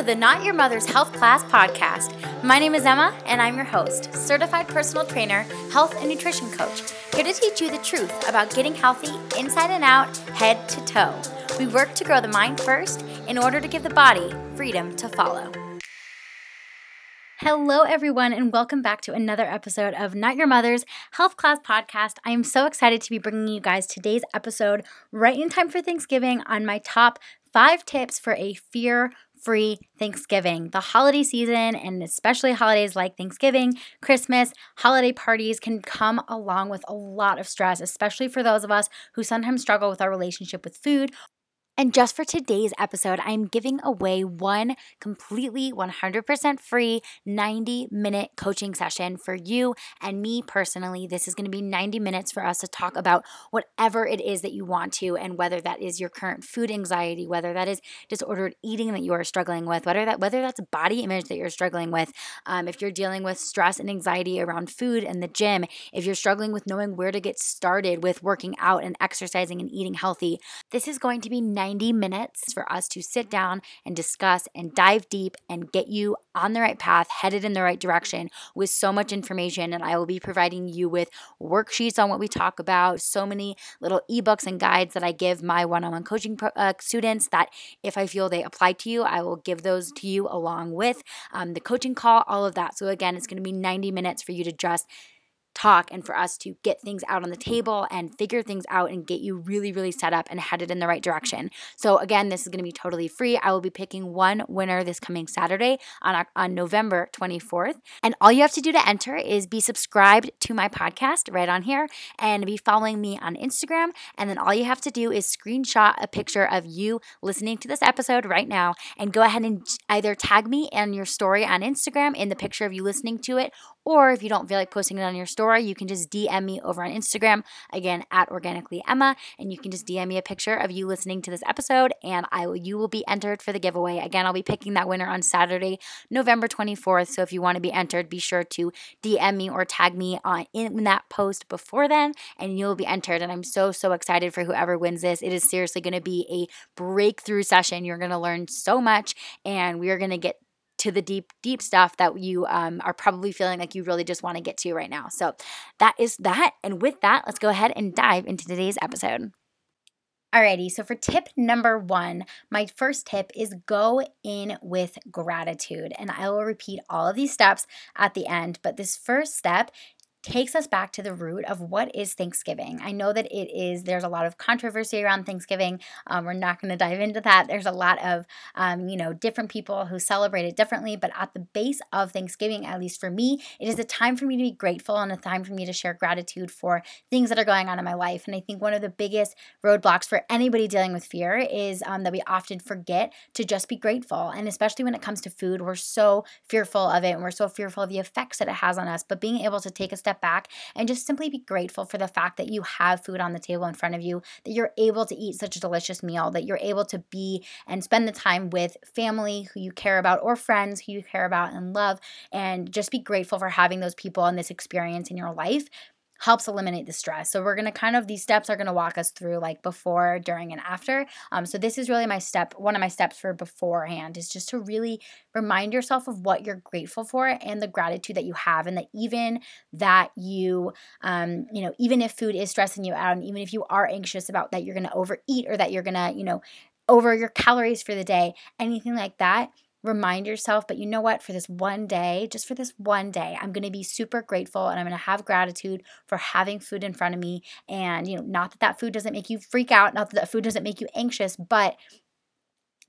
to the Not Your Mother's Health Class podcast. My name is Emma, and I'm your host, certified personal trainer, health and nutrition coach, here to teach you the truth about getting healthy inside and out, head to toe. We work to grow the mind first in order to give the body freedom to follow. Hello, everyone, and welcome back to another episode of Not Your Mother's Health Class Podcast. I am so excited to be bringing you guys today's episode right in time for Thanksgiving on my top five tips for a fear free Thanksgiving. The holiday season, and especially holidays like Thanksgiving, Christmas, holiday parties, can come along with a lot of stress, especially for those of us who sometimes struggle with our relationship with food and just for today's episode, I'm giving away one completely 100% free 90 minute coaching session for you and me personally. This is going to be 90 minutes for us to talk about whatever it is that you want to, and whether that is your current food anxiety, whether that is disordered eating that you are struggling with, whether that whether that's body image that you're struggling with, um, if you're dealing with stress and anxiety around food and the gym, if you're struggling with knowing where to get started with working out and exercising and eating healthy, this is going to be 90 90 minutes for us to sit down and discuss and dive deep and get you on the right path, headed in the right direction with so much information. And I will be providing you with worksheets on what we talk about, so many little ebooks and guides that I give my one on one coaching uh, students that if I feel they apply to you, I will give those to you along with um, the coaching call, all of that. So, again, it's going to be 90 minutes for you to just talk and for us to get things out on the table and figure things out and get you really, really set up and headed in the right direction. So, again, this is going to be totally free. I will be picking one winner this coming Saturday on, on November 24th. And all you have to do to enter is be subscribed to my podcast right on here and be following me on Instagram. And then all you have to do is screenshot a picture of you listening to this episode right now and go ahead and either tag me and your story on Instagram in the picture of you listening to it or if you don't feel like posting it on your story, you can just DM me over on Instagram, again at organically Emma, and you can just DM me a picture of you listening to this episode, and I will you will be entered for the giveaway. Again, I'll be picking that winner on Saturday, November 24th. So if you want to be entered, be sure to DM me or tag me on in that post before then, and you'll be entered. And I'm so so excited for whoever wins this. It is seriously going to be a breakthrough session. You're going to learn so much, and we are going to get to the deep, deep stuff that you um, are probably feeling like you really just want to get to right now. So that is that. And with that, let's go ahead and dive into today's episode. Alrighty, so for tip number one, my first tip is go in with gratitude. And I will repeat all of these steps at the end, but this first step takes us back to the root of what is Thanksgiving. I know that it is, there's a lot of controversy around Thanksgiving. Um, we're not going to dive into that. There's a lot of, um, you know, different people who celebrate it differently. But at the base of Thanksgiving, at least for me, it is a time for me to be grateful and a time for me to share gratitude for things that are going on in my life. And I think one of the biggest roadblocks for anybody dealing with fear is um, that we often forget to just be grateful. And especially when it comes to food, we're so fearful of it and we're so fearful of the effects that it has on us. But being able to take a step step back and just simply be grateful for the fact that you have food on the table in front of you, that you're able to eat such a delicious meal, that you're able to be and spend the time with family who you care about or friends who you care about and love, and just be grateful for having those people and this experience in your life helps eliminate the stress. So we're going to kind of these steps are going to walk us through like before, during and after. Um, so this is really my step one of my steps for beforehand is just to really remind yourself of what you're grateful for and the gratitude that you have and that even that you um, you know, even if food is stressing you out and even if you are anxious about that you're going to overeat or that you're going to, you know, over your calories for the day, anything like that, remind yourself, but you know what? For this one day, just for this one day, I'm going to be super grateful and I'm going to have gratitude for having food in front of me. And, you know, not that that food doesn't make you freak out, not that that food doesn't make you anxious, but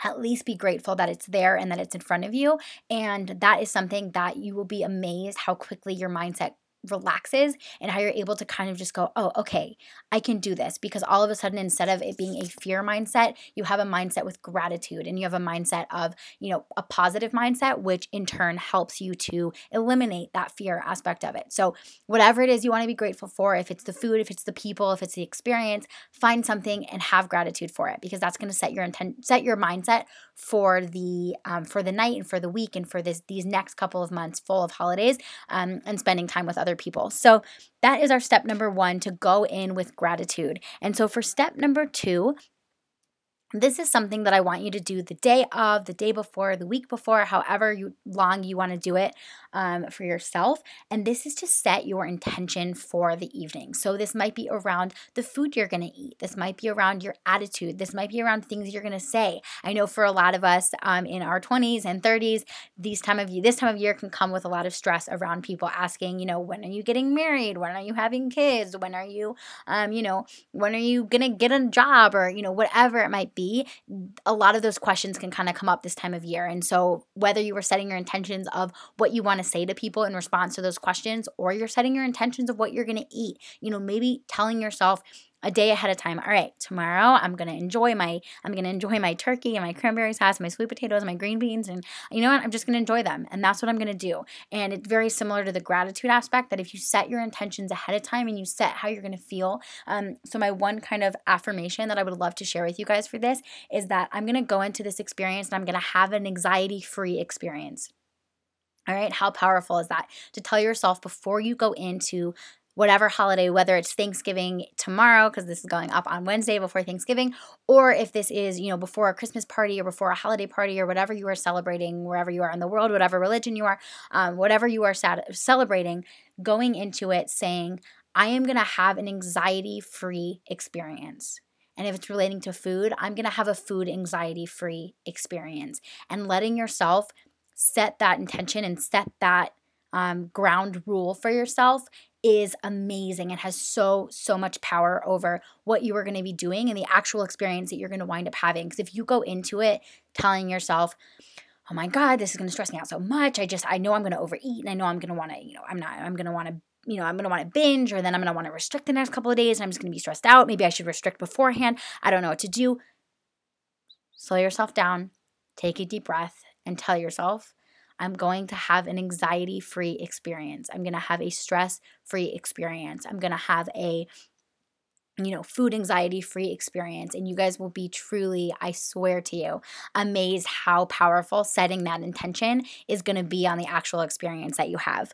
at least be grateful that it's there and that it's in front of you. And that is something that you will be amazed how quickly your mindset relaxes and how you're able to kind of just go, oh, okay, I can do this. Because all of a sudden, instead of it being a fear mindset, you have a mindset with gratitude and you have a mindset of, you know, a positive mindset, which in turn helps you to eliminate that fear aspect of it. So, whatever it is you want to be grateful for, if it's the food, if it's the people, if it's the experience, find something and have gratitude for it because that's going to set your intent, set your mindset for the um, for the night and for the week and for this these next couple of months full of holidays um, and spending time with other other people. So that is our step number one to go in with gratitude. And so for step number two, this is something that I want you to do the day of, the day before, the week before, however you, long you want to do it um, for yourself. And this is to set your intention for the evening. So this might be around the food you're going to eat. This might be around your attitude. This might be around things you're going to say. I know for a lot of us um, in our 20s and 30s, these time of year, this time of year can come with a lot of stress around people asking, you know, when are you getting married? When are you having kids? When are you, um, you know, when are you going to get a job or, you know, whatever it might be. A lot of those questions can kind of come up this time of year. And so whether you were setting your intentions of what you want to say to people in response to those questions, or you're setting your intentions of what you're going to eat. You know, maybe telling yourself, a day ahead of time. All right, tomorrow I'm gonna enjoy my I'm gonna enjoy my turkey and my cranberry sauce, my sweet potatoes, my green beans, and you know what? I'm just gonna enjoy them, and that's what I'm gonna do. And it's very similar to the gratitude aspect that if you set your intentions ahead of time and you set how you're gonna feel. Um, so my one kind of affirmation that I would love to share with you guys for this is that I'm gonna go into this experience and I'm gonna have an anxiety-free experience. All right, how powerful is that? To tell yourself before you go into whatever holiday, whether it's Thanksgiving tomorrow, because this is going up on Wednesday before Thanksgiving, or if this is, you know, before a Christmas party or before a holiday party or whatever you are celebrating, wherever you are in the world, whatever religion you are, um, whatever you are celebrating, going into it saying, I am going to have an anxiety free experience. And if it's relating to food, I'm going to have a food anxiety free experience. And letting yourself set that intention and set that um, ground rule for yourself is amazing and has so so much power over what you are going to be doing and the actual experience that you're going to wind up having because if you go into it telling yourself oh my god this is going to stress me out so much i just i know i'm going to overeat and i know i'm going to want to you know i'm not i'm going to want to you know, I'm going to want to binge or then I'm going to want to restrict the next couple of days and I'm just going to be stressed out. Maybe I should restrict beforehand. I don't know what to do. Slow yourself down, take a deep breath, and tell yourself, I'm going to have an anxiety free experience. I'm going to have a stress free experience. I'm going to have a you know, food anxiety free experience. And you guys will be truly, I swear to you, amazed how powerful setting that intention is going to be on the actual experience that you have.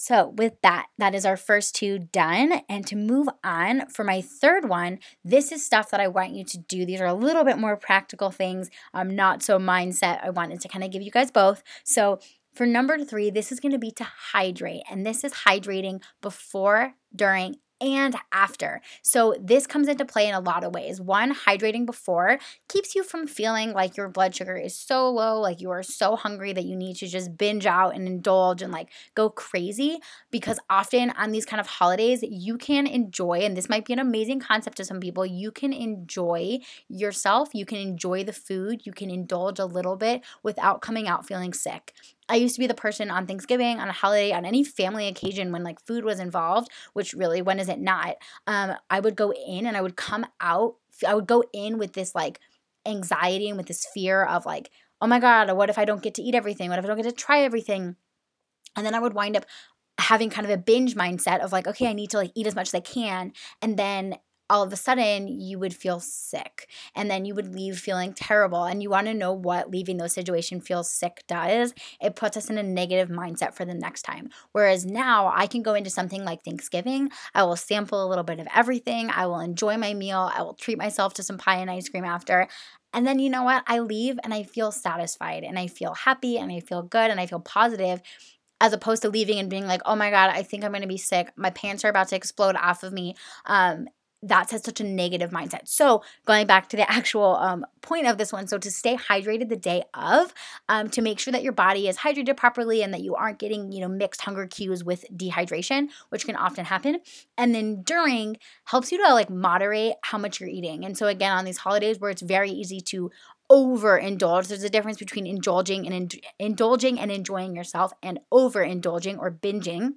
So, with that, that is our first two done. And to move on for my third one, this is stuff that I want you to do. These are a little bit more practical things, um, not so mindset. I wanted to kind of give you guys both. So, for number three, this is going to be to hydrate. And this is hydrating before, during, and after. So, this comes into play in a lot of ways. One, hydrating before keeps you from feeling like your blood sugar is so low, like you are so hungry that you need to just binge out and indulge and like go crazy. Because often on these kind of holidays, you can enjoy, and this might be an amazing concept to some people, you can enjoy yourself, you can enjoy the food, you can indulge a little bit without coming out feeling sick. I used to be the person on Thanksgiving, on a holiday, on any family occasion when like food was involved, which really, when is it not? Um, I would go in and I would come out, I would go in with this like anxiety and with this fear of like, oh my God, what if I don't get to eat everything? What if I don't get to try everything? And then I would wind up having kind of a binge mindset of like, okay, I need to like eat as much as I can. And then all of a sudden you would feel sick and then you would leave feeling terrible and you want to know what leaving those situations feels sick does it puts us in a negative mindset for the next time whereas now i can go into something like thanksgiving i will sample a little bit of everything i will enjoy my meal i will treat myself to some pie and ice cream after and then you know what i leave and i feel satisfied and i feel happy and i feel good and i feel positive as opposed to leaving and being like, oh my God, I think I'm gonna be sick. My pants are about to explode off of me. Um, that has such a negative mindset. So, going back to the actual um, point of this one, so to stay hydrated the day of, um, to make sure that your body is hydrated properly and that you aren't getting, you know, mixed hunger cues with dehydration, which can often happen. And then during helps you to like moderate how much you're eating. And so, again, on these holidays where it's very easy to overindulge. There's a difference between indulging and in- indulging and enjoying yourself and overindulging or binging.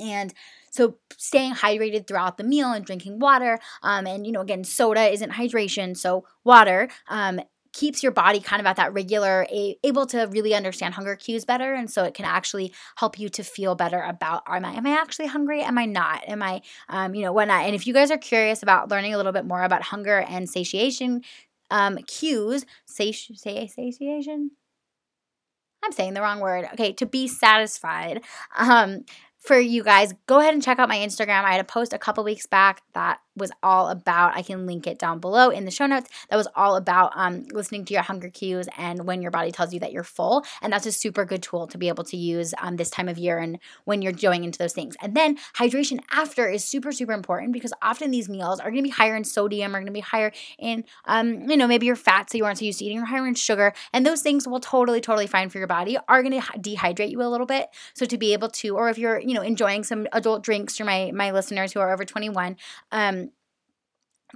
And so staying hydrated throughout the meal and drinking water, um, and you know, again, soda isn't hydration, so water um, keeps your body kind of at that regular, a, able to really understand hunger cues better, and so it can actually help you to feel better about am I am I actually hungry? Am I not? Am I, um, you know, I and if you guys are curious about learning a little bit more about hunger and satiation um, cues, sati- satiation. I'm saying the wrong word. Okay, to be satisfied. Um, for you guys, go ahead and check out my Instagram. I had a post a couple weeks back that was all about i can link it down below in the show notes that was all about um, listening to your hunger cues and when your body tells you that you're full and that's a super good tool to be able to use um, this time of year and when you're going into those things. And then hydration after is super super important because often these meals are going to be higher in sodium are going to be higher in um, you know maybe your fats that you aren't so used to eating or higher in sugar and those things will totally totally fine for your body are going to dehydrate you a little bit. So to be able to or if you're you know enjoying some adult drinks for my my listeners who are over 21 um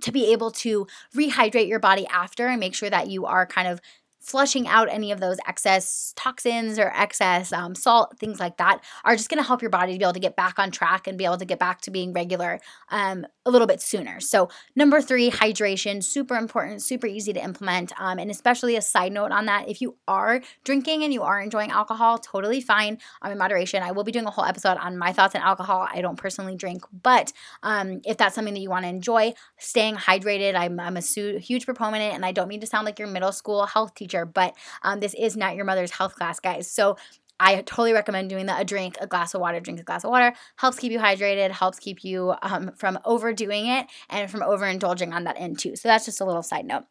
to be able to rehydrate your body after and make sure that you are kind of flushing out any of those excess toxins or excess um, salt, things like that, are just going to help your body to be able to get back on track and be able to get back to being regular um, a little bit sooner. So, number three, hydration, super important, super easy to implement. Um, and especially a side note on that, if you are drinking and you are enjoying alcohol, totally fine um, in moderation. I will be doing a whole episode on my thoughts on alcohol. I don't personally drink, but um, if that's something that you want to enjoy, staying hydrated, I'm, I'm a su- huge proponent, and I don't mean to sound like your middle school health teacher teacher, but um, this is not your mother's health class, guys. So I totally recommend doing that. A drink, a glass of water, drink a glass of water helps keep you hydrated, helps keep you um, from overdoing it and from overindulging on that end too. So that's just a little side note.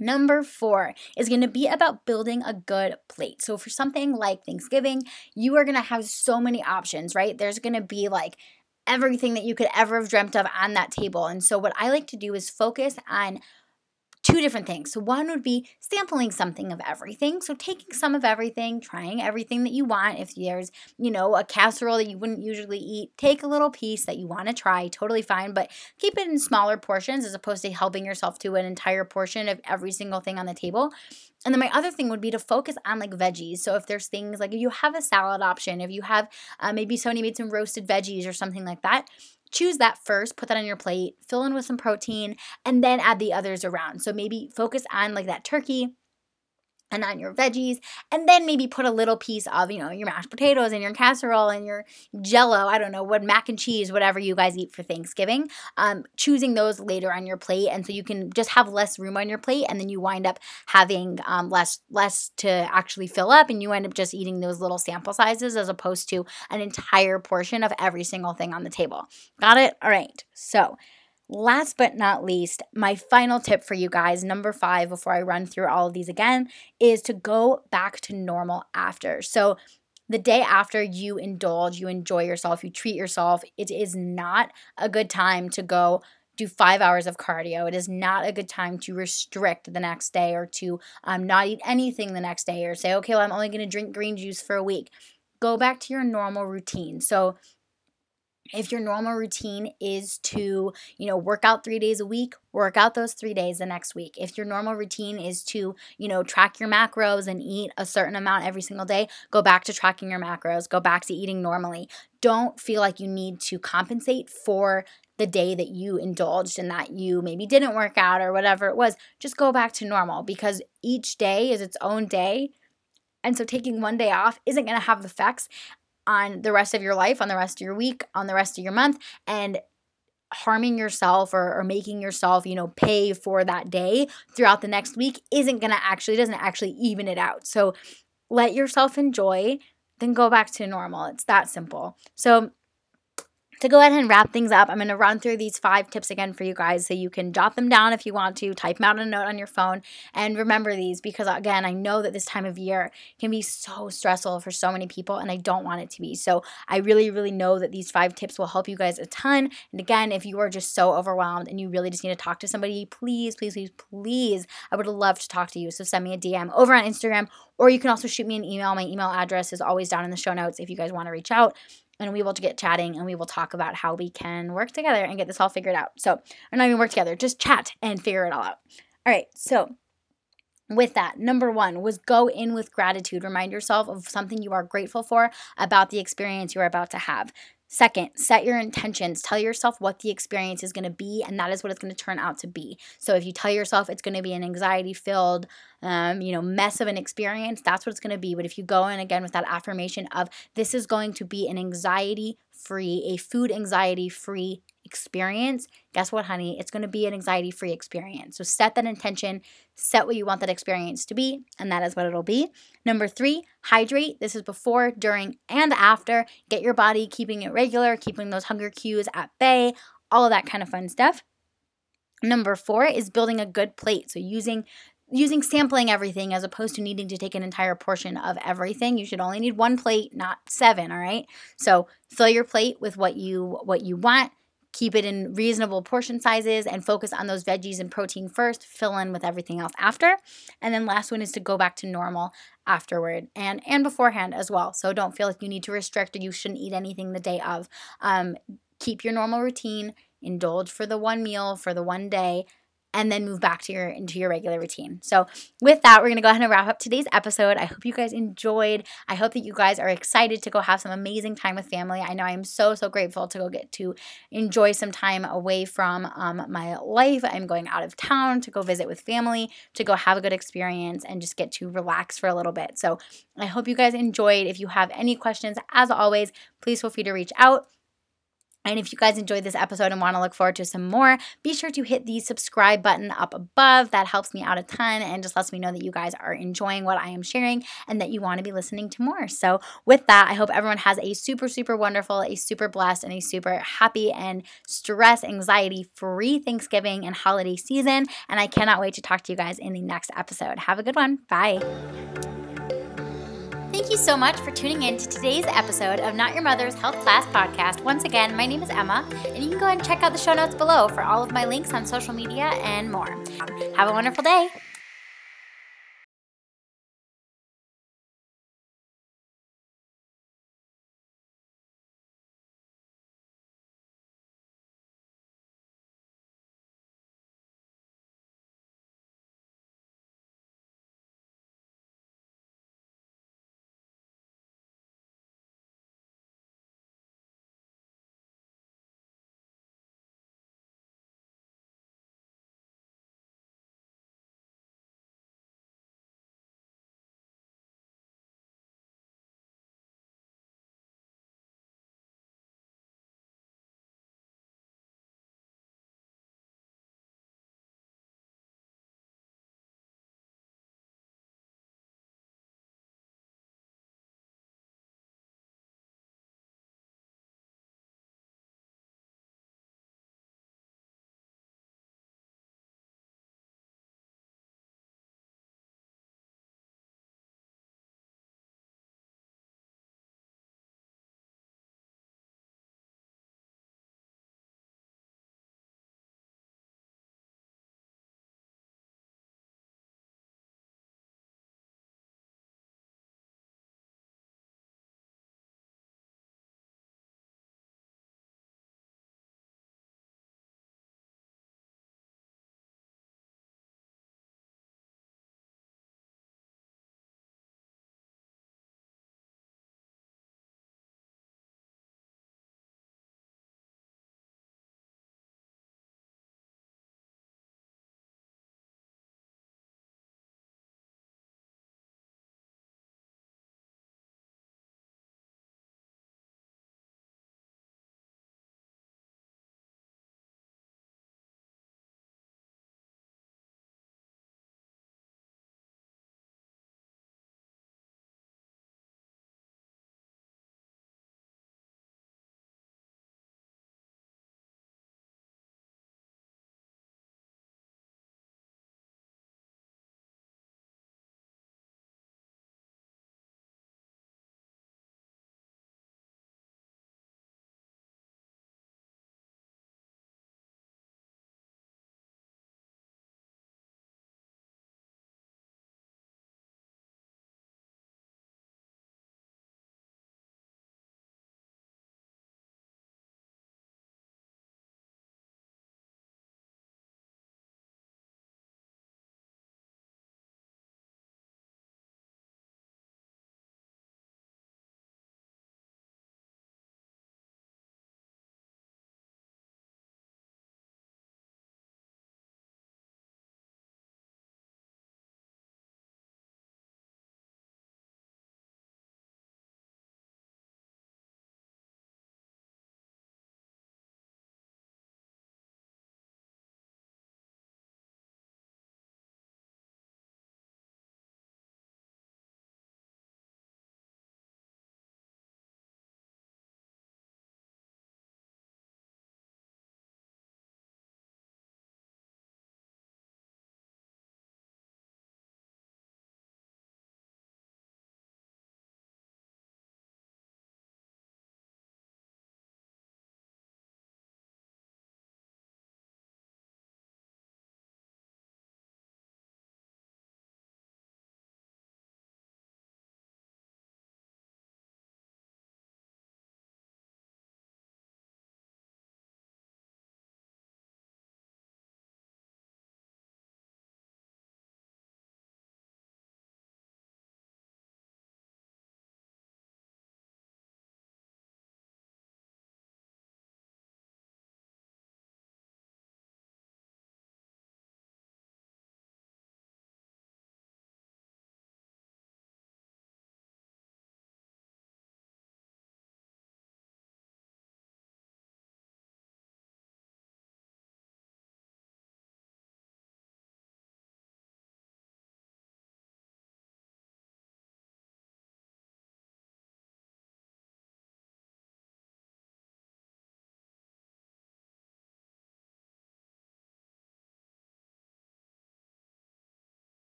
Number four is going to be about building a good plate. So, for something like Thanksgiving, you are going to have so many options, right? There's going to be like everything that you could ever have dreamt of on that table. And so, what I like to do is focus on two different things. So, one would be sampling something of everything. So, taking some of everything, trying everything that you want. If there's, you know, a casserole that you wouldn't usually eat, take a little piece that you want to try, totally fine, but keep it in smaller portions as opposed to helping yourself to an entire portion of every single thing on the table. And then my other thing would be to focus on like veggies. So if there's things like if you have a salad option, if you have uh, maybe somebody made some roasted veggies or something like that, choose that first, put that on your plate, fill in with some protein, and then add the others around. So maybe focus on like that turkey and on your veggies and then maybe put a little piece of you know your mashed potatoes and your casserole and your jello i don't know what mac and cheese whatever you guys eat for thanksgiving um, choosing those later on your plate and so you can just have less room on your plate and then you wind up having um, less less to actually fill up and you end up just eating those little sample sizes as opposed to an entire portion of every single thing on the table. Got it? All right. So Last but not least, my final tip for you guys, number five, before I run through all of these again, is to go back to normal after. So, the day after you indulge, you enjoy yourself, you treat yourself, it is not a good time to go do five hours of cardio. It is not a good time to restrict the next day or to um, not eat anything the next day or say, okay, well, I'm only going to drink green juice for a week. Go back to your normal routine. So, if your normal routine is to you know work out three days a week work out those three days the next week. If your normal routine is to you know track your macros and eat a certain amount every single day go back to tracking your macros go back to eating normally. Don't feel like you need to compensate for the day that you indulged and that you maybe didn't work out or whatever it was. Just go back to normal because each day is its own day. And so taking one day off isn't going to have effects on the rest of your life, on the rest of your week, on the rest of your month, and harming yourself or, or making yourself, you know, pay for that day throughout the next week isn't to actually, doesn't actually even it out. So let yourself enjoy, then go back to normal. It's that simple. So to go ahead and wrap things up, I'm going to run through these five tips again for you guys so you can jot them down if you want to, type them out in a note on your phone, and remember these because, again, I know that this time of year can be so stressful for so many people, and I don't want it to be. So, I really, really know that these five tips will help you guys a ton. And again, if you are just so overwhelmed and you really just need to talk to somebody, please, please, please, please, I would love to talk to you. So, send me a DM over on Instagram, or you can also shoot me an email. My email address is always down in the show notes if you guys want to reach out and we will get chatting and we will talk about how we can work together and get this all figured out. So, or not even work together, just chat and figure it all out. All right, so with that, number one was go in with gratitude. Remind yourself of something you are grateful for about the experience you are about to have. Second, set your intentions. Tell yourself what the experience is going to be, and that is what it's going to turn out to be. So if you tell yourself it's going to be an anxiety-filled, um, you know, mess of an experience, that's what it's going to be. But if you go in again with that affirmation of this is going to be an anxiety-free, a food anxiety-free experience, guess what, honey? It's going to be an anxiety free experience. So set that intention, set what you want that experience to be, and that is what it'll be. Number three, hydrate. This is before, during, and after. Get your body keeping it regular, keeping those hunger cues at bay all of that kind of fun stuff. Number four is building a good plate. So using using sampling everything as opposed to needing to take an entire portion of everything. You should only need one plate, not seven, all right? So fill your plate with what you what you want. Keep it in reasonable portion sizes and focus on those veggies and protein first, fill in with everything else after. And then last one is to go back to normal afterward and and beforehand as well. So don't feel like you need to restrict or you shouldn't eat anything the day of. Um, keep your normal routine, indulge for the one meal for the one day and then move back to your into your regular routine. So, with that, we're going to go ahead and wrap up today's episode. I hope you guys enjoyed. I hope that you guys are excited to go have some amazing time with family. I know I am so so grateful to go get to enjoy some time away from um, my life. I'm going out of town to go visit with family, to go have a good experience and just get to relax for a little bit. So, I hope you guys enjoyed. If you have any questions, as always, please feel free to reach out. And if you guys enjoyed this episode and want to look forward to some more, be sure to hit the subscribe button up above. That helps me out a ton and just lets me know that you guys are enjoying what I am sharing and that you want to be listening to more. So, with that, I hope everyone has a super, super wonderful, a super blessed, and a super happy and stress, anxiety free Thanksgiving and holiday season. And I cannot wait to talk to you guys in the next episode. Have a good one. Bye. Thank you so much for tuning in to today's episode of Not Your Mother's Health Class Podcast. Once again, my name is Emma, and you can go ahead and check out the show notes below for all of my links on social media and more. Have a wonderful day.